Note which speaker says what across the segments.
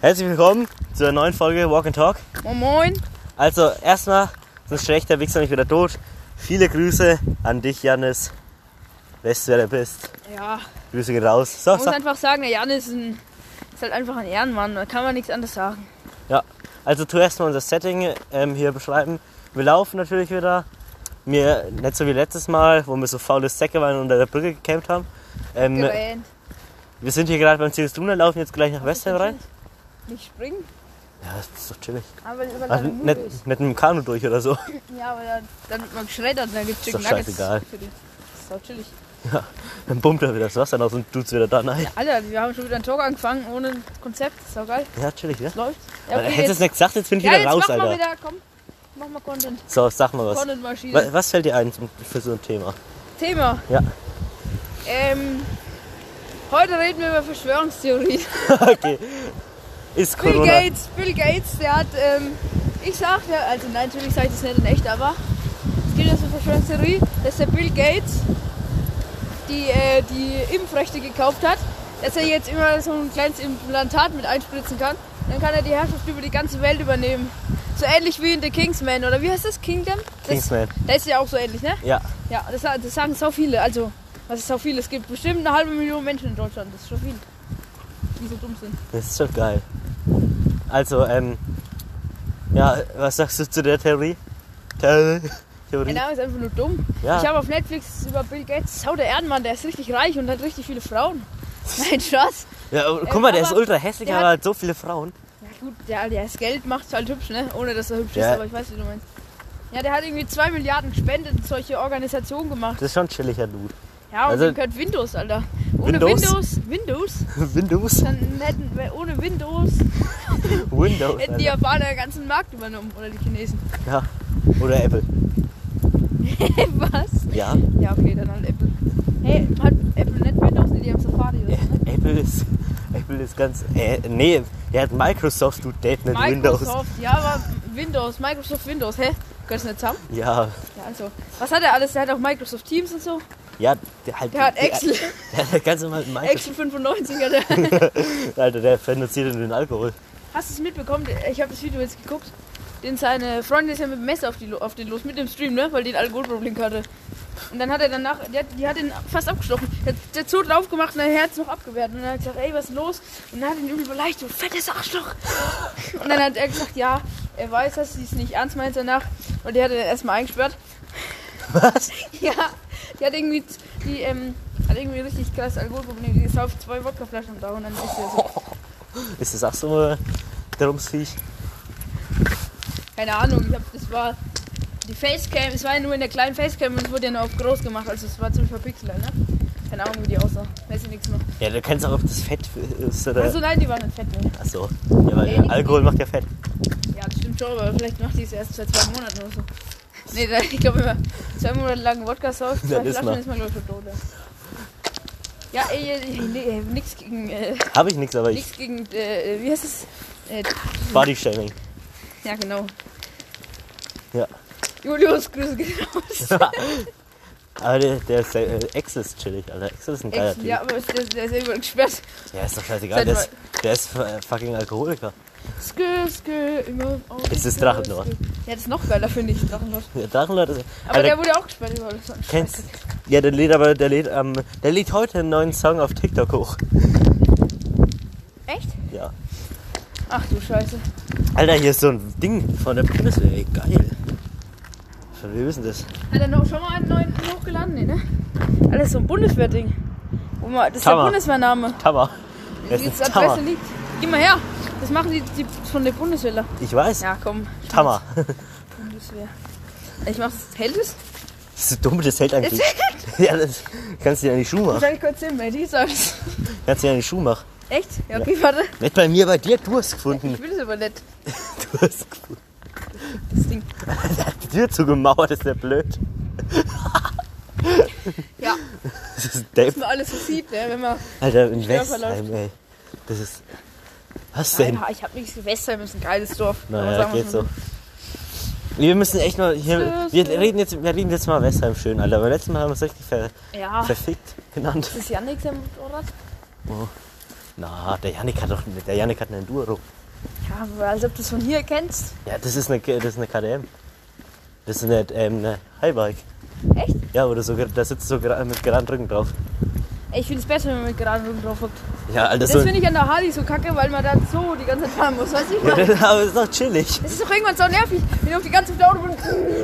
Speaker 1: Herzlich willkommen zur neuen Folge Walk and Talk.
Speaker 2: Moin Moin.
Speaker 1: Also erstmal, sonst schlecht der Wichser nicht wieder tot. Viele Grüße an dich, Janis. Weißt du, wer du bist?
Speaker 2: Ja,
Speaker 1: Grüße gehen raus. So,
Speaker 2: ich muss
Speaker 1: so.
Speaker 2: einfach sagen, der Jan ist, ein, ist halt einfach ein Ehrenmann. Da kann man nichts anderes sagen.
Speaker 1: Ja, also tu erstmal unser Setting ähm, hier beschreiben. Wir laufen natürlich wieder. Wir, nicht so wie letztes Mal, wo wir so faule Säcke waren und unter der Brücke gecampt haben. Ähm, wir sind hier gerade beim Duna, laufen jetzt gleich nach Westheim rein.
Speaker 2: Nicht springen,
Speaker 1: Ja, das ist doch chillig.
Speaker 2: aber weil er
Speaker 1: Also nicht,
Speaker 2: ist.
Speaker 1: nicht mit dem Kanu durch oder so.
Speaker 2: Ja, aber dann, dann wird man geschreddert, dann gibt es
Speaker 1: Ist doch
Speaker 2: Chicken Nuggets.
Speaker 1: scheißegal.
Speaker 2: Die. Das ist doch chillig.
Speaker 1: Dann pumpt er wieder das Wasser raus und tut's wieder da rein.
Speaker 2: Alter, wir haben schon wieder einen Talk angefangen ohne Konzept. ist doch geil.
Speaker 1: Ja, chillig, ja?
Speaker 2: Läuft.
Speaker 1: Aber hättest du es nicht gesagt, jetzt bin ich
Speaker 2: ja,
Speaker 1: wieder
Speaker 2: jetzt
Speaker 1: raus,
Speaker 2: mach mal
Speaker 1: Alter.
Speaker 2: wieder, komm. Mach mal Content.
Speaker 1: So, sag mal was.
Speaker 2: Content-Maschine.
Speaker 1: Wa- Was fällt dir ein für so ein Thema?
Speaker 2: Thema.
Speaker 1: Ja.
Speaker 2: Ähm, heute reden wir über Verschwörungstheorien.
Speaker 1: okay. Ist
Speaker 2: Bill
Speaker 1: Corona.
Speaker 2: Gates, Bill Gates, der hat, ähm, ich sag ja, also nein, natürlich sage ich das nicht in echt, aber es gibt ja so eine Verschwörungstheorie, dass der Bill Gates die, äh, die Impfrechte gekauft hat, dass er jetzt immer so ein kleines Implantat mit einspritzen kann. Dann kann er die Herrschaft über die ganze Welt übernehmen. So ähnlich wie in The Kingsman, oder wie heißt das? Kingdom? Das,
Speaker 1: Kingsman.
Speaker 2: Das ist ja auch so ähnlich, ne?
Speaker 1: Ja.
Speaker 2: Ja, das, das sagen so viele. Also, was ist so viel? Es gibt bestimmt eine halbe Million Menschen in Deutschland. Das ist schon viel. Die so dumm sind.
Speaker 1: Das ist schon geil. Also, ähm, ja, was sagst du zu der Theorie? Theorie?
Speaker 2: Der
Speaker 1: Theorie?
Speaker 2: Name ist einfach nur dumm.
Speaker 1: Ja.
Speaker 2: Ich habe auf Netflix über Bill Gates, sau der Ehrenmann, der ist richtig reich und hat richtig viele Frauen. Nein, Spaß.
Speaker 1: Ja, aber guck mal, der ist ultra hässlich,
Speaker 2: der
Speaker 1: aber
Speaker 2: hat-
Speaker 1: hat so viele Frauen.
Speaker 2: Ja gut, der, der das Geld macht halt hübsch, ne? Ohne dass er hübsch
Speaker 1: Ja.
Speaker 2: ist, aber ich weiß, wie du meinst. Ja, der hat irgendwie 2 Milliarden gespendet und solche Organisationen gemacht.
Speaker 1: Das ist schon ein chilliger Dude.
Speaker 2: Ja, und
Speaker 1: Also-
Speaker 2: dem gehört Windows, Alter. Ohne
Speaker 1: Windows?
Speaker 2: Windows, Windows,
Speaker 1: Windows?
Speaker 2: dann hätten wir ohne Windows
Speaker 1: Windows.
Speaker 2: hätten die. Japaner den ganzen Markt übernommen oder die Chinesen.
Speaker 1: Ja. Oder Apple.
Speaker 2: Was?
Speaker 1: Ja.
Speaker 2: Ja, okay, dann halt Apple. Hey, hat Apple nicht Windows? Nee, die haben Safari oder so, ne?
Speaker 1: Apple ist. Apple ist ganz. Äh, nee, der hat Microsoft, du Date, nicht Windows.
Speaker 2: Microsoft, ja, aber Windows, Microsoft Windows, hä? Gehört das nicht zusammen?
Speaker 1: Ja,
Speaker 2: Ja, also. Was hat er alles? Der hat auch Microsoft Teams und so.
Speaker 1: Ja, der halt.
Speaker 2: Der hat Excel,
Speaker 1: Der, hat ganz normal Microsoft.
Speaker 2: Excel 95 hat er.
Speaker 1: Alter, der finanziert den Alkohol.
Speaker 2: Hast du es mitbekommen? Ich habe das Video jetzt geguckt. Den seine Freundin ist ja mit dem Messer auf, die, auf den los, mit dem Stream, ne? Weil die ein Alkoholproblem hatte. Und dann hat er danach, die hat, die hat ihn fast abgestochen. Der, der Zot Lauf gemacht und er hat es noch abgewehrt. Und dann hat er gesagt, ey, was ist los? Und dann hat ihn übel beleidigt, du fettes Arschloch. Und dann hat er gesagt, ja, er weiß, dass sie es nicht ernst meint danach. Und die hat er erstmal eingesperrt.
Speaker 1: Was?
Speaker 2: Ja, die hat irgendwie, die, ähm, hat irgendwie richtig krass Alkoholproblem. Die sauft zwei Wodkaflaschen am Tag und dann ist sie so.
Speaker 1: Ist das auch so ein Drumsviech?
Speaker 2: Keine Ahnung, ich hab, das war die Facecam, es war ja nur in der kleinen Facecam und es wurde ja nur auf groß gemacht, also es war ziemlich verpixelt, ne? Keine Ahnung, wie die aussah. Weiß ich nichts mehr.
Speaker 1: Ja, du kennst auch, ob das Fett ist oder.
Speaker 2: Achso, nein, die war nicht fett, ne?
Speaker 1: Achso. Ja, weil. Alkohol macht ja Fett.
Speaker 2: Ja, das stimmt schon, aber vielleicht macht die es erst seit zwei Monaten oder so. Nee, da, ich glaube, wenn man zwei Monate lang Wodka sauft, zwei
Speaker 1: Dann ist
Speaker 2: Flaschen,
Speaker 1: man.
Speaker 2: ist man, glaube ich, schon tot. Ja, ja ey, ey, ey, nix gegen, äh,
Speaker 1: Hab ich nichts, aber ich.
Speaker 2: nix gegen, äh, wie heißt es? Äh,
Speaker 1: Bodyshaming.
Speaker 2: ja, genau.
Speaker 1: Ja.
Speaker 2: Julius, Grüße gehen raus.
Speaker 1: Aber der, der ist, äh, Ex ist chillig, Alter. Ex ist ein geiler Typ.
Speaker 2: Ja, aber der, der ist überall gesperrt.
Speaker 1: Ja, ist doch scheißegal. Der ist, der ist äh, fucking Alkoholiker.
Speaker 2: Skö, skö, immer auf
Speaker 1: Ist das Drachenlord?
Speaker 2: Ja, das ist noch geiler, finde ich, Drachenlord.
Speaker 1: Der Drachenlord ist.
Speaker 2: Aber
Speaker 1: Alter,
Speaker 2: der wurde auch gesperrt überall. Das war
Speaker 1: kennst, ja, der lädt aber, der lädt, ähm, der lädt heute einen neuen Song auf TikTok hoch.
Speaker 2: Echt?
Speaker 1: Ja.
Speaker 2: Ach du Scheiße.
Speaker 1: Alter, hier ist so ein Ding von der Bundeswehr. Ey, geil. Von ist denn das?
Speaker 2: Hat er noch schon mal einen neuen hochgeladen? Nee, ne? Alles so ein Bundeswehrding. Das ist
Speaker 1: Tammer.
Speaker 2: der Bundeswehrname.
Speaker 1: Tammer.
Speaker 2: Wie
Speaker 1: ist
Speaker 2: die Adresse liegt. Geh mal her. Das machen die, die von der Bundeswehr.
Speaker 1: Ich weiß.
Speaker 2: Ja, komm.
Speaker 1: Tammer.
Speaker 2: Bundeswehr. Ich mach's. Hält es?
Speaker 1: Das ist dumm, das hält eigentlich. Ja, das kannst du dir an die Schuhe machen.
Speaker 2: Wahrscheinlich kurz hin, ey. Die sag's.
Speaker 1: Kannst du dir an die Schuhe machen.
Speaker 2: Echt? Ja, okay, warte.
Speaker 1: Nicht bei mir, bei dir. Du hast gefunden.
Speaker 2: Ich will es aber nicht.
Speaker 1: Du hast gefunden.
Speaker 2: Das Ding.
Speaker 1: Der hat die Tür zugemauert, ist der blöd.
Speaker 2: Ja,
Speaker 1: Das ist Depp.
Speaker 2: dass man alles so sieht, ne? Wenn man.
Speaker 1: Alter, in Westheim, ey. Das ist. Was denn?
Speaker 2: Alter, ich hab nichts. Westheim ist ein geiles Dorf. Aber
Speaker 1: Naja, geht so. Wir müssen echt mal hier. Wir reden jetzt, wir reden jetzt mal Westheim schön, Alter. Beim letzten Mal haben wir es richtig ver,
Speaker 2: Ja.
Speaker 1: verfickt genannt.
Speaker 2: Ist das Yannick sein Motorrad?
Speaker 1: Na, der Janik hat doch der Janik hat einen Enduro.
Speaker 2: Ja, aber als ob du es von hier kennst.
Speaker 1: Ja, das ist eine, das ist eine KTM. Das ist eine, ähm, eine Highbike.
Speaker 2: Echt?
Speaker 1: Ja, oder so, da sitzt so mit geradem Rücken drauf.
Speaker 2: Ich finde es besser, wenn man mit geraden Rücken drauf hockt.
Speaker 1: Ja, Alter,
Speaker 2: Das
Speaker 1: so.
Speaker 2: finde ich an der Harley so kacke, weil man dann so die ganze Zeit fahren muss. Weißt du, ich
Speaker 1: Ja,
Speaker 2: meine,
Speaker 1: aber ist doch chillig.
Speaker 2: das ist doch irgendwann so nervig, wenn du auf die ganze Zeit Autobahn.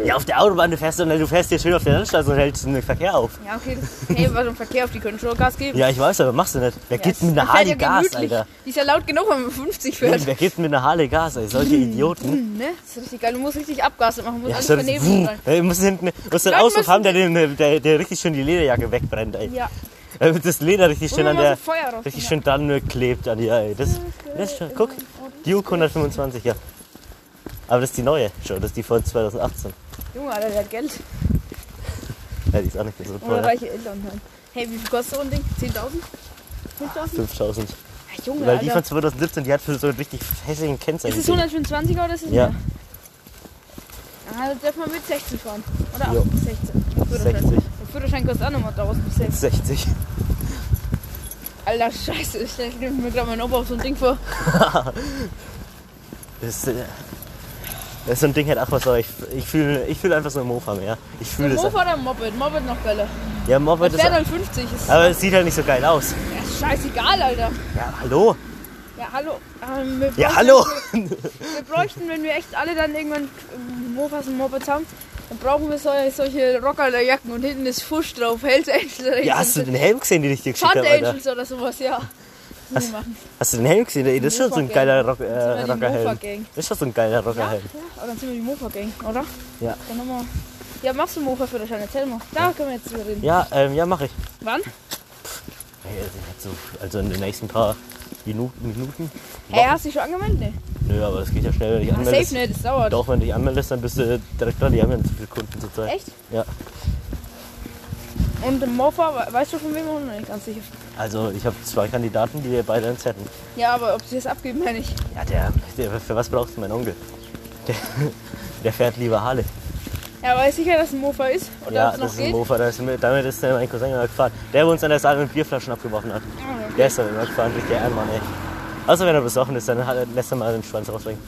Speaker 1: Ja, auf der Autobahn, du fährst, du fährst hier schön auf der Landstraße und hältst den Verkehr auf.
Speaker 2: Ja, okay, das, hey, was im Verkehr auf die können schon Gas geben.
Speaker 1: Ja, ich weiß, aber machst du nicht. Wer gibt mit einer Harley
Speaker 2: ja
Speaker 1: Gas,
Speaker 2: gemütlich.
Speaker 1: Alter?
Speaker 2: Die ist ja laut genug, wenn man 50 fährt.
Speaker 1: Wer gibt mit einer Harley Gas, ey? Solche Idioten.
Speaker 2: Hm, ne? Das ist richtig geil. Du musst richtig Abgase machen, musst
Speaker 1: Ja,
Speaker 2: alles
Speaker 1: so
Speaker 2: vernebeln sein.
Speaker 1: du musst hinten musst einen
Speaker 2: müssen-
Speaker 1: haben, der, den, der, der richtig schön die Lederjacke wegbrennt, ey.
Speaker 2: Ja.
Speaker 1: Damit das Leder richtig schön an der,
Speaker 2: so
Speaker 1: richtig schön dran nur klebt an dir, ey. Das, das ist schon, guck, Duke 125, ja. Aber das ist die neue schon, das ist die von 2018.
Speaker 2: Junge, Alter, der hat Geld.
Speaker 1: Ja, die ist auch nicht mehr so
Speaker 2: Oder
Speaker 1: teuer.
Speaker 2: reiche Eltern. Hey, wie viel kostet so ein Ding? 10.000? 5.000?
Speaker 1: 5000.
Speaker 2: Ja, Junge,
Speaker 1: Weil die
Speaker 2: Alter.
Speaker 1: von 2017, die hat für so einen richtig hässlichen Kennzeichen.
Speaker 2: Ist es 125er oder ist es
Speaker 1: Ja.
Speaker 2: mehr? Ah, da darf man mit 16 fahren. Oder
Speaker 1: Jo.
Speaker 2: 8 bis 16. Der Führerschein.
Speaker 1: 60.
Speaker 2: Führerschein kostet auch nochmal 1000 bis 16.
Speaker 1: 60.
Speaker 2: Alter, scheiße. Ich stelle mir gerade meinen Opa auf so ein Ding vor.
Speaker 1: Das, äh, das ist so ein Ding halt auch was so. Ich, ich fühle ich fühl einfach so ein Mofa mehr. Ich
Speaker 2: So
Speaker 1: fühle
Speaker 2: ein
Speaker 1: das.
Speaker 2: Mofa oder Moped? Moped noch geiler.
Speaker 1: Ja, Moped
Speaker 2: Das
Speaker 1: ist.
Speaker 2: dann 50. Ist,
Speaker 1: Aber es sieht halt nicht so geil aus.
Speaker 2: ja, ist scheißegal, Alter.
Speaker 1: Ja, hallo?
Speaker 2: Ja, hallo. Ähm, wir
Speaker 1: Ja, hallo?
Speaker 2: Wir bräuchten, wenn wir echt alle dann irgendwann Mofas und Mopeds haben, dann brauchen wir solche, Rockerjacken und hinten ist Fusch drauf. Hells Angels
Speaker 1: Ja, hast du den Helm gesehen, den ich dir geschickt habe, Alter?
Speaker 2: Angels oder sowas, ja. Das machen.
Speaker 1: Hast du den Helm gesehen? Ey, das ist schon so ein geiler Rock, äh, Rockerhelm. Das ist schon so ein geiler
Speaker 2: Ja,
Speaker 1: Rockerhelm.
Speaker 2: ja, aber dann sind wir die Mofa-Gang, oder?
Speaker 1: Ja.
Speaker 2: Dann haben wir... Ja, machst du Mofa-Führerschein? Erzähl mal. Da können wir jetzt drüber reden.
Speaker 1: Ja, ähm, ja, mach ich.
Speaker 2: Wann?
Speaker 1: Also, also in den nächsten paar Minuten. Minuten?
Speaker 2: Hey, hast du dich schon angemeldet? Nee.
Speaker 1: Nö, aber das geht ja schnell, wenn du dich anmeldest.
Speaker 2: safe nicht, das dauert.
Speaker 1: Doch, wenn du dich anmeldest, dann bist du direkt dran. Die haben ja nicht so viele Kunden zurzeit.
Speaker 2: Echt?
Speaker 1: Ja.
Speaker 2: Und im Mofa, we- weißt du von wem oder nicht? Ganz sicher.
Speaker 1: Also ich habe zwei Kandidaten, die beide eins hätten.
Speaker 2: Ja, aber ob sie das abgeben, meine ich.
Speaker 1: Ja, der, der, für was brauchst du meinen Onkel? Der, der fährt lieber Harley.
Speaker 2: Ja, weiß sicher, dass es ein Mofa ist? Oder
Speaker 1: ja,
Speaker 2: es
Speaker 1: das ist ein
Speaker 2: geht?
Speaker 1: Mofa, da ist, mit- damit ist mein Cousin gefahren. Der, wo uns an der Saal mit Bierflaschen abgeworfen hat. Der ist dann immer gefahren, richtig Ehrenmann, ey. Außer wenn er besoffen ist, dann hat er- lässt er mal den Schwanz rausbringen.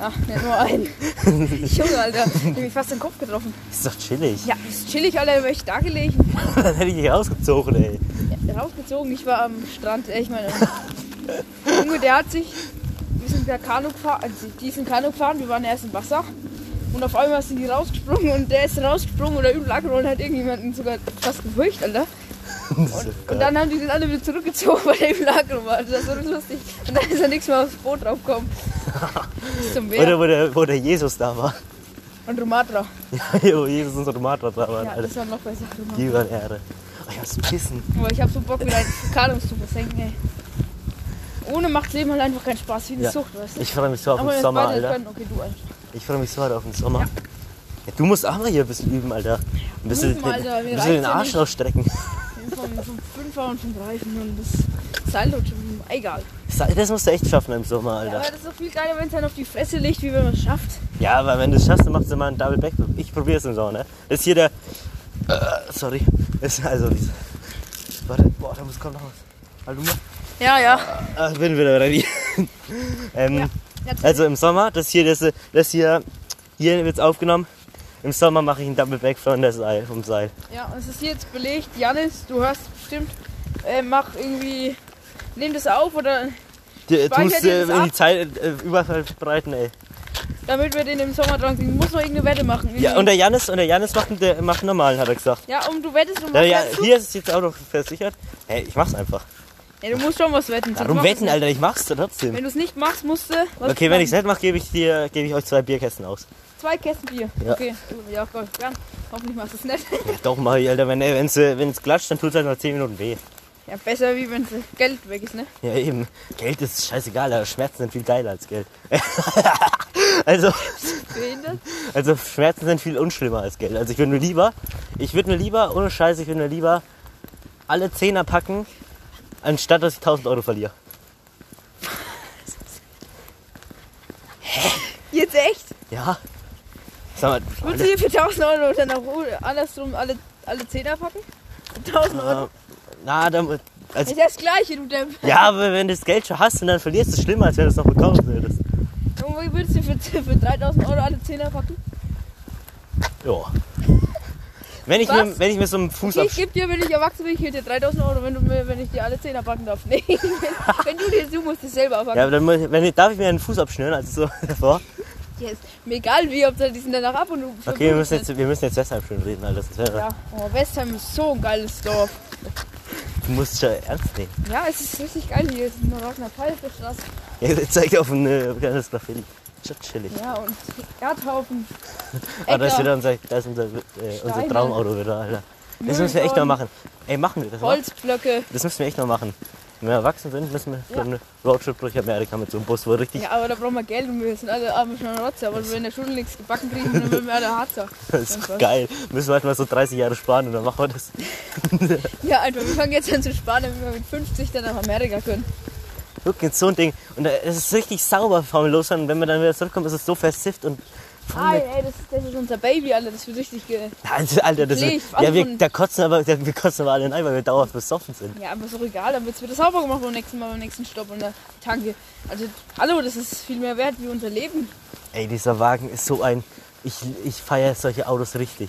Speaker 2: Ach, nicht nur einen. Junge, Alter. Ich hab mich fast den Kopf getroffen.
Speaker 1: Ist doch chillig.
Speaker 2: Ja, ist chillig, Alter. Wäre ich da gelegen.
Speaker 1: dann hätte ich dich rausgezogen, ey.
Speaker 2: Ja, rausgezogen. Ich war am Strand. äh, Ich meine, Junge, der hat sich. Wir sind per Kanu gefahren. Also die sind Kanu gefahren. Wir waren erst im Wasser. Und auf einmal sind die rausgesprungen und der ist rausgesprungen oder übel angerollt und hat irgendjemanden sogar fast gefurcht, Alter. Und, und dann haben die den alle wieder zurückgezogen, weil der übel angerollt war. Das war so lustig. Und dann ist er nichts mehr aufs Boot draufgekommen. Bis zum Meer.
Speaker 1: Oder wo der, wo der Jesus da war.
Speaker 2: Und Romatra.
Speaker 1: Ja, wo Jesus und Romatra da waren,
Speaker 2: Ja,
Speaker 1: Alter.
Speaker 2: das war noch besser. Romatra.
Speaker 1: Die waren Ehre. Oh, ich hab's pissen.
Speaker 2: Aber ich hab so Bock, wieder ein Kanus zu versenken, ey. Ohne macht Leben halt einfach keinen Spaß, wie eine
Speaker 1: Ja.
Speaker 2: Sucht, weißt du?
Speaker 1: Ich freue mich so auf
Speaker 2: Aber
Speaker 1: den Sommer, Alter.
Speaker 2: okay.
Speaker 1: Ich freue mich so hart auf den Sommer.
Speaker 2: Ja.
Speaker 1: Ja, du musst auch mal hier ein bisschen üben, Alter. Ein bisschen,
Speaker 2: Üben, Alter,
Speaker 1: ein
Speaker 2: mir
Speaker 1: bisschen den Arsch ausstrecken.
Speaker 2: Vom, vom Fünfer und vom Reifen und das Seilrutschen, egal.
Speaker 1: Das musst du echt schaffen im Sommer,
Speaker 2: Ja,
Speaker 1: Alter.
Speaker 2: aber das ist doch viel geiler, wenn es dann auf die Fresse liegt, wie wenn man es schafft.
Speaker 1: Ja, aber wenn du es schaffst, dann machst du mal einen Double Backflip. Ich probiere es im Sommer, ne? Das ist hier der. Äh, sorry. Das ist also. Warte, boah, da muss kommen noch was. Hallo?
Speaker 2: Ja, ja.
Speaker 1: Ah, ich bin wieder ready. ähm,
Speaker 2: Ja.
Speaker 1: Also im Sommer, das hier, das, das hier, hier wird's aufgenommen. Im Sommer mache ich einen Double Back von der Seil, vom Seil.
Speaker 2: ja, es ist hier jetzt belegt. Janis, du hörst bestimmt. Äh, mach irgendwie. Nimm das auf oder
Speaker 1: Du
Speaker 2: Speicher
Speaker 1: tust
Speaker 2: dir
Speaker 1: äh, in die
Speaker 2: ab?
Speaker 1: Zeit äh, überall verbreiten, ey.
Speaker 2: damit wir den im Sommer dran kriegen. Muss noch irgendeine Wette machen.
Speaker 1: Ja, und der Janis, und der Janis macht, einen- der macht einen normalen, hat er gesagt.
Speaker 2: ja, und du wettest und was
Speaker 1: ja, hier ist es jetzt auch noch versichert. Hey, ich mach's einfach.
Speaker 2: Ja, du musst schon was wetten.
Speaker 1: Warum
Speaker 2: machst
Speaker 1: wetten, Alter? Ich mach's trotzdem.
Speaker 2: Wenn du es nicht machst, musst du.
Speaker 1: Okay, wenn
Speaker 2: machen.
Speaker 1: ich's nicht mache, gebe ich dir, gebe ich euch zwei Bierkästen aus.
Speaker 2: Zwei Kästen Bier.
Speaker 1: Ja.
Speaker 2: Okay, ja, Gott, ja. Hoffentlich machst du es nicht.
Speaker 1: Ja, doch mach ich, Alter. Wenn wenn's, äh, wenn's klatscht, dann tut's halt nach 10 Minuten weh.
Speaker 2: Ja, besser wie wenn das Geld weg ist, ne?
Speaker 1: Ja, eben. Geld ist scheißegal, aber Schmerzen sind viel geiler als Geld. also, also Schmerzen sind viel unschlimmer als Geld. Also ich würde mir lieber, ich würde mir lieber, ohne Scheiß, ich würde mir lieber alle Zehner packen, anstatt dass ich 1000 Euro verliere.
Speaker 2: Jetzt echt?
Speaker 1: Ja. Sag mal,
Speaker 2: Würdest du hier für 1000 Euro dann auch andersrum alle, alle Zehner packen? 1000 Euro?
Speaker 1: äh, na, da, mu- Also,
Speaker 2: ist das gleiche, du Depp.
Speaker 1: ja, aber wenn du das Geld schon hast und dann verlierst, ist es schlimmer, als wenn du es noch bekommen würdest.
Speaker 2: Und würdest du für, für 3000 Euro alle Zehner packen?
Speaker 1: Ja. Wenn ich,
Speaker 2: Was?
Speaker 1: mir, wenn ich mir so einen Fuß
Speaker 2: Okay, ich gebe dir, wenn ich erwachsen bin, ich gebe dir 3000 Euro, wenn, du mir, wenn ich dir alle Zehner packen darf. Nee, wenn, wenn du dir, du musst es selber packen.
Speaker 1: Ja, aber dann muss wenn darf ich mir einen Fuß abschnüren, also so davor?
Speaker 2: Yes. Mir egal wie, ob die sind danach ab und
Speaker 1: Okay, wir müssen jetzt, wir müssen jetzt Westheim schön reden, Alter. Das wäre,
Speaker 2: Ja, oh, Westheim ist so ein geiles Dorf.
Speaker 1: Du musst schon ernst nehmen.
Speaker 2: Ja, es ist richtig geil hier. Es ist nur auf einer Pfeifestraße.
Speaker 1: Ja, jetzt zeig auf ein äh, kleines Graffiti. Schon chillig.
Speaker 2: Ja, und Erdhaufen.
Speaker 1: Ah, da ist wieder unser, da ist unser, äh, unser. Traumauto wieder, Alter. Das müssen wir echt noch machen. Ey, machen wir das mal?
Speaker 2: Holzblöcke.
Speaker 1: Das müssen wir echt noch machen. Wenn wir erwachsen sind, müssen wir so einen Roadtrip durch Amerika mit so einem Bus, wo richtig
Speaker 2: Ja, aber da brauchen wir Geld und wir sind alle arme Schnauze. Aber wenn in der Schule nichts gebacken kriegen, dann werden wir alle Harzer.
Speaker 1: das ist geil. Müssen wir halt mal so 30 Jahre sparen und dann machen wir das.
Speaker 2: Ja, einfach, wir fangen jetzt an zu sparen, damit wir mit 50 dann nach Amerika können.
Speaker 1: Wirklich so ein Ding. Und es ist richtig sauber, bevor wir losfahren. Und wenn wir dann wieder zurückkommen, ist es so versifft und mit
Speaker 2: ey, das, das ist unser Baby, Alter. Das wird richtig ge
Speaker 1: Alter, Alter, das ist, ja, wir, da kotzen aber, da, wir kotzen aber alle rein, weil wir dauerhaft besoffen sind.
Speaker 2: Ja, aber ist doch egal, dann wird es wieder sauber gemacht beim nächsten Mal, beim nächsten Stopp und der Tanke. Also, hallo, das ist viel mehr wert wie unser Leben.
Speaker 1: Ey, dieser Wagen ist so ein, ich, ich feiere solche Autos richtig.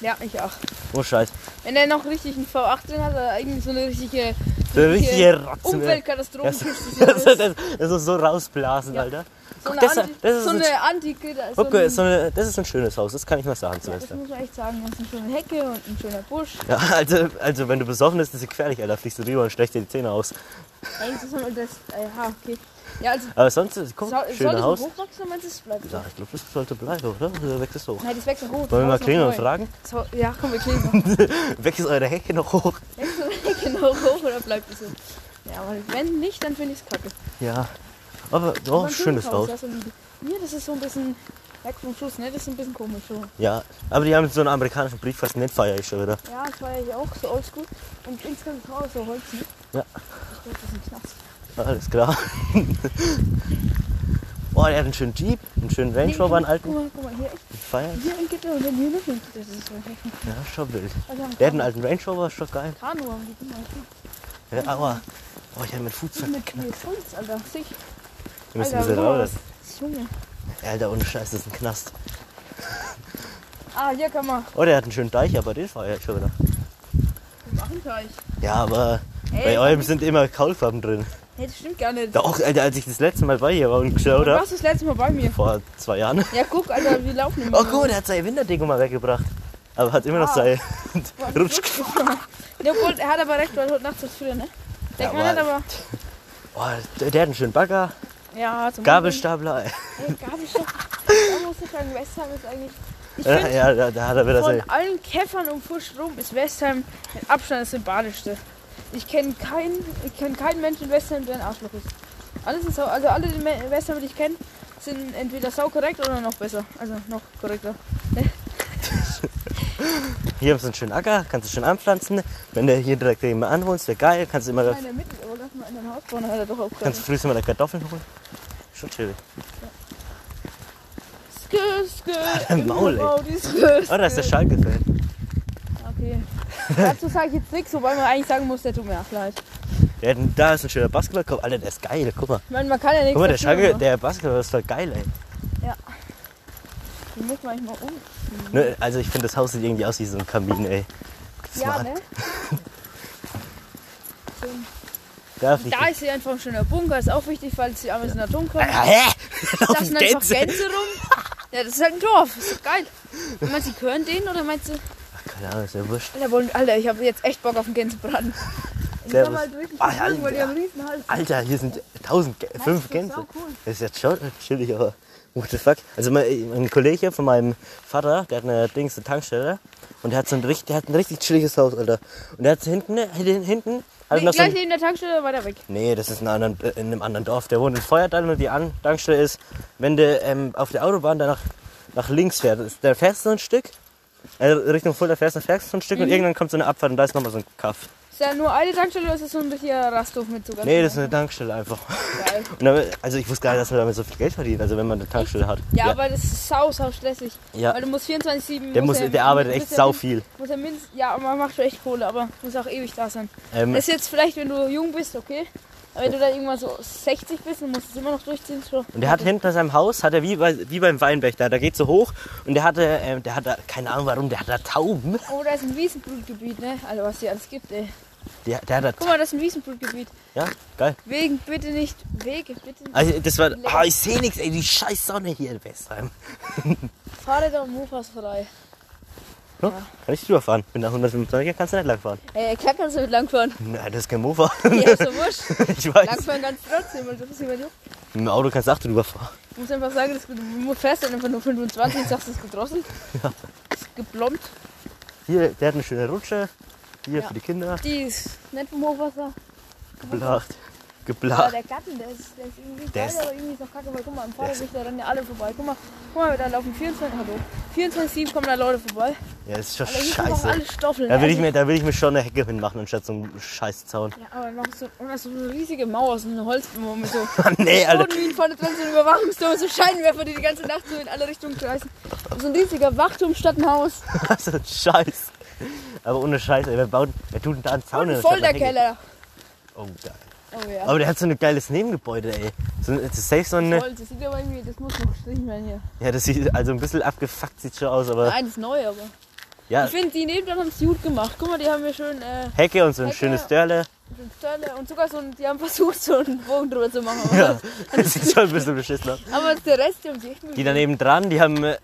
Speaker 2: Ja, ich auch.
Speaker 1: Oh Scheiß.
Speaker 2: Wenn er noch richtig einen V8 drin hat, oder eigentlich so eine richtige,
Speaker 1: So eine richtige Ratzen.
Speaker 2: Umweltkatastrophe.
Speaker 1: Das,
Speaker 2: ist
Speaker 1: das,
Speaker 2: das,
Speaker 1: das, das ist so rausblasen,
Speaker 2: Ja.
Speaker 1: Alter.
Speaker 2: So eine,
Speaker 1: das-
Speaker 2: Anti,
Speaker 1: das ist
Speaker 2: so
Speaker 1: ein-
Speaker 2: eine Antike. So
Speaker 1: Okay,
Speaker 2: ein,
Speaker 1: so eine, das ist ein schönes Haus, das kann ich mal sagen,
Speaker 2: ja, das
Speaker 1: Silvester.
Speaker 2: muss man echt sagen. Das ist eine schöne Hecke und ein schöner Busch.
Speaker 1: Ja, also, also wenn du besoffen bist, ist es gefährlich, Alter. Fliegst du drüber und schlecht dir die Zähne aus.
Speaker 2: Ey, das ist das, äh, okay. Ja, also,
Speaker 1: Aber sonst, guck,
Speaker 2: soll, soll
Speaker 1: schönes
Speaker 2: das
Speaker 1: Haus.
Speaker 2: noch hochwachsen oder meinst du, es bleibt?
Speaker 1: Ja, ich glaube, das sollte bleiben, oder? Oder wächst es hoch?
Speaker 2: Nein, das wächst noch hoch.
Speaker 1: Wollen wir mal
Speaker 2: Das
Speaker 1: klingeln und fragen?
Speaker 2: So, ja, komm, wir klingeln.
Speaker 1: Wächst eure Hecke noch hoch?
Speaker 2: Wächst die Hecke noch hoch oder bleibt es so? Ja, aber wenn nicht, dann finde ich es kacke.
Speaker 1: Ja. Aber,
Speaker 2: Aber
Speaker 1: oh, schönes Haus.
Speaker 2: Ja, so liebe. Hier, das ist so ein bisschen weg vom Schuss, ne? Das ist ein bisschen komisch so.
Speaker 1: Ja, aber die haben so einen amerikanischen Briefkasten, den feiere ich schon wieder.
Speaker 2: Ja, das ja hier auch so oldschool. Und insgesamt das Haus so Holz, ne?
Speaker 1: Ja.
Speaker 2: Ich glaube, das ist ein Knast.
Speaker 1: Alles klar. Boah, der hat einen schönen Jeep, einen schönen Range Rover, einen
Speaker 2: Guck
Speaker 1: alten.
Speaker 2: mal, guck mal, hier, echt,
Speaker 1: Ich feier.
Speaker 2: hier ein Gitter und dann hier noch ein Gitter. Das ist so heftig.
Speaker 1: Ja, schon wild.
Speaker 2: Also
Speaker 1: Der hat einen alten Range Rover, ist schon geil.
Speaker 2: Kanu haben die, guck mal.
Speaker 1: Ja, aber, boah, ich hab meinen Fuß
Speaker 2: Mit, mit
Speaker 1: verknackt.
Speaker 2: Holz, Alter. Sich.
Speaker 1: Wir müssen ein
Speaker 2: Alter,
Speaker 1: bisschen
Speaker 2: guck mal,
Speaker 1: raus.
Speaker 2: Junge.
Speaker 1: Alter, ohne Scheiß, das ist ein Knast.
Speaker 2: Ah, hier kann man
Speaker 1: Oh, der hat einen schönen Deich, aber den feier ich schon wieder.
Speaker 2: machen Teich.
Speaker 1: Ja, aber
Speaker 2: Ey,
Speaker 1: bei eurem sind immer Kaulfarben drin.
Speaker 2: Hey, das stimmt gar nicht.
Speaker 1: Doch, Alter, als ich das letzte Mal bei hier war und geschaut
Speaker 2: Du
Speaker 1: habe,
Speaker 2: warst das letzte Mal bei mir.
Speaker 1: vor zwei Jahren.
Speaker 2: Ja, guck, Alter, wir laufen immer.
Speaker 1: Oh, guck der hat sein Winterding mal weggebracht. Aber hat immer noch
Speaker 2: Ah.
Speaker 1: sein Rutsch.
Speaker 2: Ja, obwohl, er hat aber recht, weil heute Nacht ist früher, ne? Der
Speaker 1: Ja,
Speaker 2: kann
Speaker 1: aber-
Speaker 2: halt aber.
Speaker 1: Der, der hat einen schönen Bagger,
Speaker 2: Ja, zum
Speaker 1: Gabelstapler.
Speaker 2: Gabelstapler. Da muss ich sagen, Westheim ist eigentlich. Ich
Speaker 1: Ja,
Speaker 2: finde,
Speaker 1: ja, da, hat er wieder
Speaker 2: von
Speaker 1: sein.
Speaker 2: allen Käffern um Fusch rum ist Westheim mit Abstand das sympathischste. Ich kenne keinen, ich kenn keinen Menschen in Westheim, der ein Arschloch ist. Alles ist sau, also alle die Me- Westheimer, die ich kenne, sind entweder sau korrekt oder noch besser. Also noch korrekter.
Speaker 1: Hier haben sie einen schönen Acker, kannst du schön anpflanzen. Wenn du hier direkt neben anwohnst, wäre geil. Kannst du immer,
Speaker 2: in er
Speaker 1: kannst du früh immer da Kartoffeln holen. Schon chillig.
Speaker 2: Skö, skö,
Speaker 1: Maul, ey.
Speaker 2: Skö,
Speaker 1: Oh, da ist der. Schalke-Fan.
Speaker 2: Okay. Dazu sage ich jetzt nichts, wobei man eigentlich sagen muss, der tut mir auch leid.
Speaker 1: Einen- Da ist ein schöner Basketballkorb. Alter, der ist geil. Guck mal.
Speaker 2: Ich meine, man kann ja nichts
Speaker 1: Guck mal, der Schalke,
Speaker 2: aber
Speaker 1: der Basketball ist voll geil, ey.
Speaker 2: Den muss man eigentlich mal um.
Speaker 1: Ne, also ich finde, das Haus sieht irgendwie aus wie so ein Kamin, ey. Mal
Speaker 2: Ja, ne?
Speaker 1: Da
Speaker 2: Da ist hier einfach ein schöner Bunker, ist auch wichtig, falls die Amis in Atom kommen.
Speaker 1: Ah, hä?
Speaker 2: Da sind einfach
Speaker 1: Gänse.
Speaker 2: Gänse rum. Ja, das ist halt ein Dorf, ist doch geil. Meinst du, die hören den oder meinst du.
Speaker 1: Ach, keine Ahnung, ist ja wurscht.
Speaker 2: Alter, wollen, Alter ich habe jetzt echt Bock auf einen Gänsebraten. Ich
Speaker 1: Servus.
Speaker 2: halt
Speaker 1: Ah,
Speaker 2: die
Speaker 1: Alter. Alter, hier sind tausend, Gä- fünf
Speaker 2: Das ist
Speaker 1: Gänse.
Speaker 2: cool.
Speaker 1: Das ist jetzt schon chillig, aber what the fuck. Also mein, mein Kollege von meinem Vater, der hat eine Dings, eine Tankstelle und der hat so ein richtig, der hat ein richtig chilliges Haus, Alter. Und der hat hinten, hinten, hinten hat
Speaker 2: Nee,
Speaker 1: noch so
Speaker 2: gleich
Speaker 1: ein,
Speaker 2: neben der Tankstelle weiter weg.
Speaker 1: Nee, das ist in einem, anderen, äh, in einem anderen Dorf. Der wohnt in Feuerdal und die An Tankstelle ist, wenn du ähm, auf der Autobahn dann nach, nach links fährst, ist- da fährst du so ein Stück, äh, Richtung Fulda fährst du fährst du so ein Stück und irgendwann kommt so eine Abfahrt und da ist nochmal so ein Kaff.
Speaker 2: Ist da nur eine Tankstelle oder ist das so ein richtiger Rasthof mit sogar?
Speaker 1: Nee, das ist eine Tankstelle einfach.
Speaker 2: geil.
Speaker 1: Damit, also ich wusste gar nicht, dass man damit so viel Geld verdient, also wenn man eine Tankstelle hat.
Speaker 2: Ja, aber das ist sau, sau stressig.
Speaker 1: ja.
Speaker 2: Weil du musst 24-7.
Speaker 1: Der, muss,
Speaker 2: ja-
Speaker 1: der arbeitet echt
Speaker 2: ja
Speaker 1: sau viel.
Speaker 2: Muss ja mindestens, ja, man macht schon echt Kohle, aber muss auch ewig da sein.
Speaker 1: Ähm,
Speaker 2: Das ist jetzt vielleicht, wenn du jung bist, okay. Aber wenn du dann irgendwann so 60 bist, dann musst du es immer noch durchziehen. Schon.
Speaker 1: und der hat hinter seinem Haus, hat er wie, bei, wie beim Weinberg da, da geht so hoch und der hatte, ähm, der hat da, keine Ahnung warum, der hat da Tauben.
Speaker 2: Oh, da ist ein Wiesenbrutgebiet, ne? Also was hier alles gibt, ey.
Speaker 1: Der, der hat
Speaker 2: Guck mal, das ist ein Wiesenbrutgebiet.
Speaker 1: ja, geil.
Speaker 2: Wegen bitte nicht Wege, bitte nicht.
Speaker 1: Also das war, ah, ich sehe nichts, ey, die scheiß Sonne hier in Westheim.
Speaker 2: Fahrräder und Mofas frei.
Speaker 1: So, Kann ich drüber fahren? Bin da 125er, kannst du nicht lang fahren.
Speaker 2: Ey, klar kannst du mit langfahren.
Speaker 1: Nein, das ist kein Mofa.
Speaker 2: Ja, ist so wurscht.
Speaker 1: ich weiß.
Speaker 2: Langfahren kannst du trotzdem, weil das ist immer juckt.
Speaker 1: Mit dem Auto kannst du auch drüber fahren.
Speaker 2: Du musst einfach sagen, das, du fährst dann einfach nur 25 und sagst, es ist gedrossen. Ja. Ist geblombt.
Speaker 1: Hier, der hat eine schöne Rutsche. Hier
Speaker 2: Ja.
Speaker 1: für die Kinder.
Speaker 2: Die ist nicht vom Hochwasser.
Speaker 1: Geblacht.
Speaker 2: Aber
Speaker 1: Geblacht.
Speaker 2: der Gatten, der ist, der ist irgendwie geil, aber irgendwie ist noch kacke, weil guck mal, am Fahrradweg, da rennen ja alle vorbei. Guck mal, guck mal, da laufen 24, hallo, 24, kommen da Leute vorbei.
Speaker 1: Ja, das ist schon
Speaker 2: Aber
Speaker 1: scheiße.
Speaker 2: alle Stoffeln.
Speaker 1: Da will, ich
Speaker 2: Also-
Speaker 1: mir, da will ich mir schon eine Hecke hinmachen, anstatt so einen scheiß Zaun.
Speaker 2: Ja, aber noch so, und ist so eine riesige Mauer, so eine Holzmauer mit so
Speaker 1: nee, Alter.
Speaker 2: Bodenminen vorne dran, so ein Überwachungsturm, so Scheinwerfer, die die ganze Nacht so in alle Richtungen kreisen. So ein riesiger Wachturm statt ein Haus.
Speaker 1: so ein Scheiß. Aber ohne Scheiß, ey, wer, baut, wer tut denn da einen Zaun
Speaker 2: Und voll der? Keller.
Speaker 1: Oh, geil.
Speaker 2: Oh ja.
Speaker 1: Aber der hat so ein geiles Nebengebäude, ey. So, das ist safe so eine.
Speaker 2: Voll, das sieht aber irgendwie, das muss noch gestrichen werden hier.
Speaker 1: Ja, das sieht also ein bisschen abgefuckt sieht schon aus, aber
Speaker 2: Nein, das ist neu, aber.
Speaker 1: ja,
Speaker 2: Ich finde, die Nebendach haben es gut gemacht. Guck mal, die haben wir schön äh,
Speaker 1: Hecke und so ein
Speaker 2: Hecke.
Speaker 1: schönes Dörle.
Speaker 2: So Stelle und sogar so ein, die haben versucht, so einen Bogen drüber zu machen. Aber,
Speaker 1: Ja, das sieht schon ein bisschen beschissen aus.
Speaker 2: aber der Rest, die haben sich echt
Speaker 1: Die daneben dran, die haben, äh,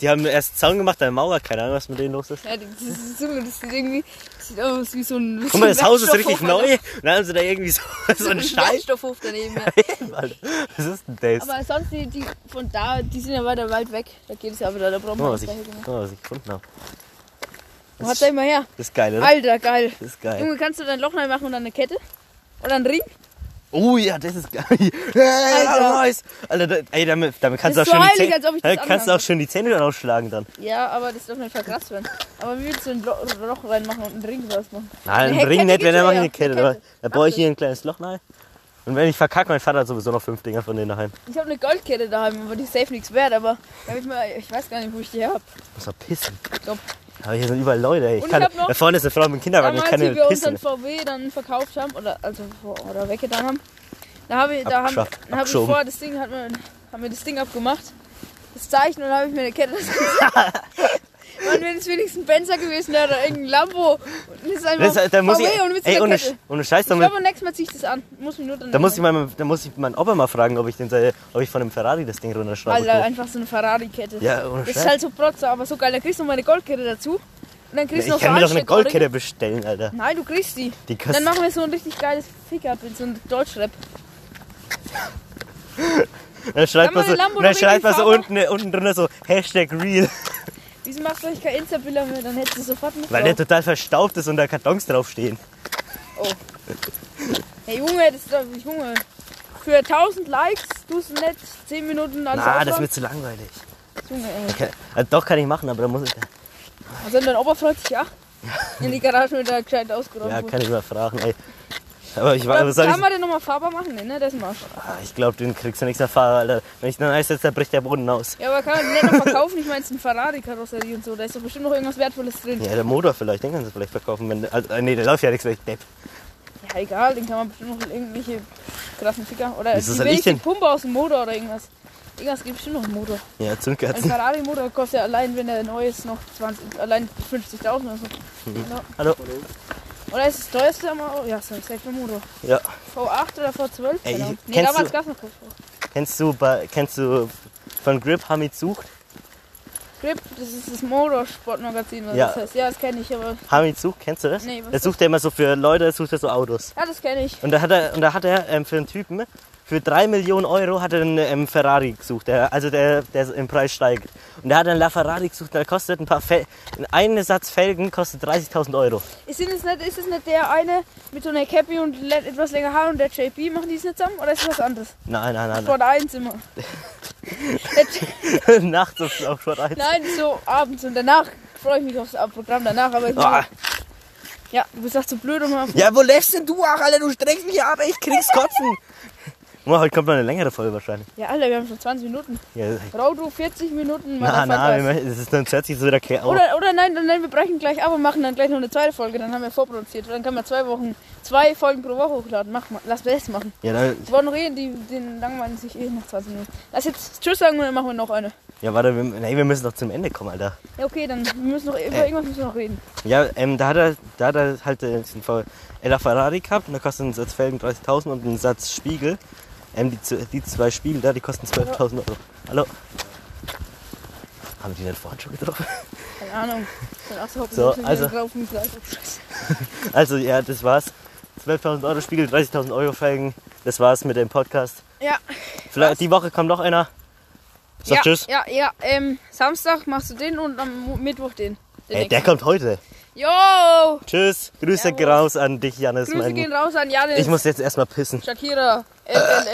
Speaker 1: die haben erst Zaun gemacht, eine Mauer, keine Ahnung, was mit denen los ist.
Speaker 2: Ja, das ist, Junge, das sieht irgendwie, das sieht aus wie so ein.
Speaker 1: Guck mal,
Speaker 2: so
Speaker 1: das Haus ist richtig neu und dann haben sie da irgendwie so, so einen
Speaker 2: Ein
Speaker 1: Scheiß.
Speaker 2: Werkstoffhof daneben, ja.
Speaker 1: Alter, was ist denn das?
Speaker 2: Aber sonst, die, die von da, die sind ja weiter weit weg. Da geht es ja wieder, da brauchen
Speaker 1: Guck
Speaker 2: wir
Speaker 1: mal, was ich,
Speaker 2: da
Speaker 1: guck mal, was ich gefunden habe.
Speaker 2: Hat da immer her.
Speaker 1: Das ist geil, oder?
Speaker 2: Alter, geil.
Speaker 1: Das ist geil.
Speaker 2: Junge, kannst du dein Loch rein machen und dann eine Kette? Oder einen Ring?
Speaker 1: Oh ja, das ist geil. Hey,
Speaker 2: Alter.
Speaker 1: nice. Alter, ey, damit, damit kannst du auch
Speaker 2: ist so
Speaker 1: die
Speaker 2: heilig,
Speaker 1: Zähne,
Speaker 2: das
Speaker 1: Hey, kannst du auch schon die Zähne dann ausschlagen dann.
Speaker 2: Ja, aber das darf nicht verkratzt werden. Aber wie willst du ein Lo Loch reinmachen und einen Ring draus machen?
Speaker 1: Nein,
Speaker 2: Eine
Speaker 1: ein
Speaker 2: Heckkette
Speaker 1: Ring nicht, wenn er mache ich eine Kette.
Speaker 2: Eine
Speaker 1: Da,
Speaker 2: Kette.
Speaker 1: da baue ich hier ein kleines Loch rein. Und wenn ich verkacke, mein Vater hat sowieso noch fünf Dinger von denen daheim.
Speaker 2: Ich habe eine Goldkette daheim, aber die ist safe nichts wert. Aber ich, mal, ich weiß gar nicht, wo ich die hab.
Speaker 1: Muss mal pissen.
Speaker 2: Glaub.
Speaker 1: Aber hier sind überall Leute. Ich
Speaker 2: Und
Speaker 1: kann,
Speaker 2: ich hab
Speaker 1: da vorne ist eine Frau mit dem Kinderwagen, ich
Speaker 2: Damals,
Speaker 1: kann
Speaker 2: wie
Speaker 1: nicht
Speaker 2: wir
Speaker 1: pissen.
Speaker 2: unseren VW dann verkauft haben, oder also oder weggetan haben, da habe ich, da haben,
Speaker 1: Abgeschafft,
Speaker 2: da habe ich
Speaker 1: abgeschoben.
Speaker 2: vor, das Ding hat man, haben wir das Ding abgemacht, das Zeichen, und dann habe ich mir eine Kette. Mann, wäre das wenigstens ein Benzer gewesen, der oder irgendein Lambo. Und das ist einfach
Speaker 1: Das, da muss ich,
Speaker 2: und mit
Speaker 1: ey, ohne, ohne Scheiß,
Speaker 2: Ich glaube, nächstes Mal ziehe ich das an. Muss mich nur dann
Speaker 1: da muss ich mal, da muss ich meinen Opa mal fragen, ob ich den, ob ich von einem Ferrari das Ding runterschraube.
Speaker 2: Alter, einfach so eine Ferrari-Kette.
Speaker 1: Ja, ohne
Speaker 2: Das
Speaker 1: Scheiß.
Speaker 2: ist halt so Protzer, aber so geil. Dann kriegst du noch meine Goldkette dazu. Und dann kriegst
Speaker 1: ich
Speaker 2: du noch
Speaker 1: kann
Speaker 2: so
Speaker 1: mir doch eine. Goldkette bestellen, Alter.
Speaker 2: Nein, du kriegst die.
Speaker 1: Die
Speaker 2: Dann machen wir so ein richtig geiles Fick-Up in so ein Deutschrap.
Speaker 1: dann schreibt man
Speaker 2: Kann
Speaker 1: so, dann schreibt man so unten, unten drunter so Hashtag real,
Speaker 2: Wieso machst du euch kein Insta-Bilder mehr? Dann hättest du sofort mit
Speaker 1: weil der total verstaubt ist und da Kartons draufstehen.
Speaker 2: Oh. Hey Junge, das ist doch, Junge. Für 1000 Likes tust du nicht 10 Minuten alles
Speaker 1: Na, das wird zu langweilig.
Speaker 2: Junge, ey.
Speaker 1: Okay. Also doch kann ich machen, aber da muss ich,
Speaker 2: Also dein Opa freut sich ja. In die Garage wird er gescheit ausgeräumt.
Speaker 1: ja, kann ich mal fragen, ey. Aber ich,
Speaker 2: Glaub,
Speaker 1: was soll
Speaker 2: kann
Speaker 1: ich,
Speaker 2: man den nochmal fahrbar machen? Nee, ne? Der ist ein Marsch.
Speaker 1: Ah, ich glaube, den kriegst du nichts mehr Fahrer, Alter. Wenn ich dann einsetze, dann bricht der Boden aus.
Speaker 2: Ja, aber kann man den nicht noch verkaufen? Ich meine, es ist eine Ferrari-Karosserie und so. Da ist doch bestimmt noch irgendwas Wertvolles drin.
Speaker 1: Ja, der Motor vielleicht, den kannst du vielleicht verkaufen. Wenn, also, nee, der läuft ja nichts, ich depp.
Speaker 2: Ja, egal, den kann man bestimmt noch in irgendwelche krassen Ficker. Oder
Speaker 1: Wieso
Speaker 2: die
Speaker 1: soll ich
Speaker 2: wenigste
Speaker 1: denn-
Speaker 2: Pumpe aus dem Motor oder irgendwas. Irgendwas gibt bestimmt noch einen Motor.
Speaker 1: Ja,
Speaker 2: Ein
Speaker 1: Zündkerzen.
Speaker 2: Ferrari-Motor kostet ja allein, wenn der neu ist, noch 20, allein 50.000 oder so.
Speaker 1: Mhm.
Speaker 2: Ja.
Speaker 1: Hallo.
Speaker 2: Oder ist das teuerste am Auto? Ja, safe Motor.
Speaker 1: Ja.
Speaker 2: V8 oder V12?
Speaker 1: Ey,
Speaker 2: Ahnung. Nee,
Speaker 1: kennst
Speaker 2: damals gab es noch V12.
Speaker 1: Kennst du, bei, kennst du von Grip Hamid sucht?
Speaker 2: Grip, das ist das Motorsportmagazin, oder
Speaker 1: Ja.
Speaker 2: das heißt. Ja, das kenne ich, aber.
Speaker 1: Hamid sucht, kennst du das?
Speaker 2: Nee, was ist
Speaker 1: sucht ja immer so für Leute, sucht er so Autos.
Speaker 2: Ja, das kenne ich.
Speaker 1: Und da hat er, und da hat er ähm, für einen Typen, für 3 Millionen Euro hat er einen ähm, Ferrari gesucht, der, also der, der im Preis steigt. Und der hat einen LaFerrari gesucht, der kostet ein paar Fel ein Satz Felgen kostet 30.000 Euro.
Speaker 2: Ist es, nicht, ist es nicht der eine mit so einer Cappy und etwas länger Haar und der JP? Machen die es nicht zusammen? Oder ist es was anderes?
Speaker 1: Nein, nein, nein.
Speaker 2: Sport 1 immer.
Speaker 1: Nachts auf, auf Sport 1.
Speaker 2: Nein, so abends und danach freue ich mich aufs Programm danach, aber ich
Speaker 1: Ah.
Speaker 2: Ja, du bist auch zu blöd, um
Speaker 1: Ja, wo lässt denn du auch, Alter? Du streckst mich ab, ich krieg's kotzen. Boah, heute kommt noch eine längere Folge wahrscheinlich.
Speaker 2: Ja, Alter, wir haben schon 20 Minuten.
Speaker 1: Ja,
Speaker 2: Raudo 40 Minuten.
Speaker 1: na, na,
Speaker 2: Motherfuckers.
Speaker 1: wir das ist dann hört sich so wieder okay.
Speaker 2: Oder, oder nein, nein, wir brechen gleich ab und machen dann gleich noch eine zweite Folge. Dann haben wir vorproduziert. Dann können wir zwei Wochen, zwei Folgen pro Woche hochladen. Mach mal, lass das machen.
Speaker 1: Ja, dann,
Speaker 2: Die wollen reden, die, den langweilen sich eh nach 20 Minuten. Lass jetzt Tschüss sagen und dann machen wir noch eine.
Speaker 1: ja warte, wir, nee, wir müssen doch zum Ende kommen, Alter.
Speaker 2: Ja, okay, dann wir müssen noch, über
Speaker 1: Äh.
Speaker 2: irgendwas müssen wir noch reden.
Speaker 1: Ja, ähm, da hat er, da hat er halt äh, den V- Ella Ferrari gehabt und da kostet ein Satz Felgen 30.000 und ein Satz Spiegel. Ähm, die, die zwei Spiegel da, die kosten 12.000 Euro. Hallo? Haben die nicht vorhin schon getroffen?
Speaker 2: Keine Ahnung. Auch so,
Speaker 1: also-. Also ja, das war's. 12.000 Euro Spiegel, 30.000 Euro Felgen. Das war's mit dem Podcast.
Speaker 2: Ja,
Speaker 1: Vielleicht, die Woche kommt noch einer. Sag
Speaker 2: ja,
Speaker 1: Tschüss.
Speaker 2: ja, ja. Ähm, Samstag machst du den und am Mittwoch den. den
Speaker 1: Ey, der kommt heute.
Speaker 2: Jo!
Speaker 1: Tschüss. Grüße
Speaker 2: Servus.
Speaker 1: raus an dich, Janis.
Speaker 2: Grüße
Speaker 1: Mein,
Speaker 2: gehen raus an Janis,
Speaker 1: ich muss jetzt erstmal pissen.
Speaker 2: Shakira, LLL.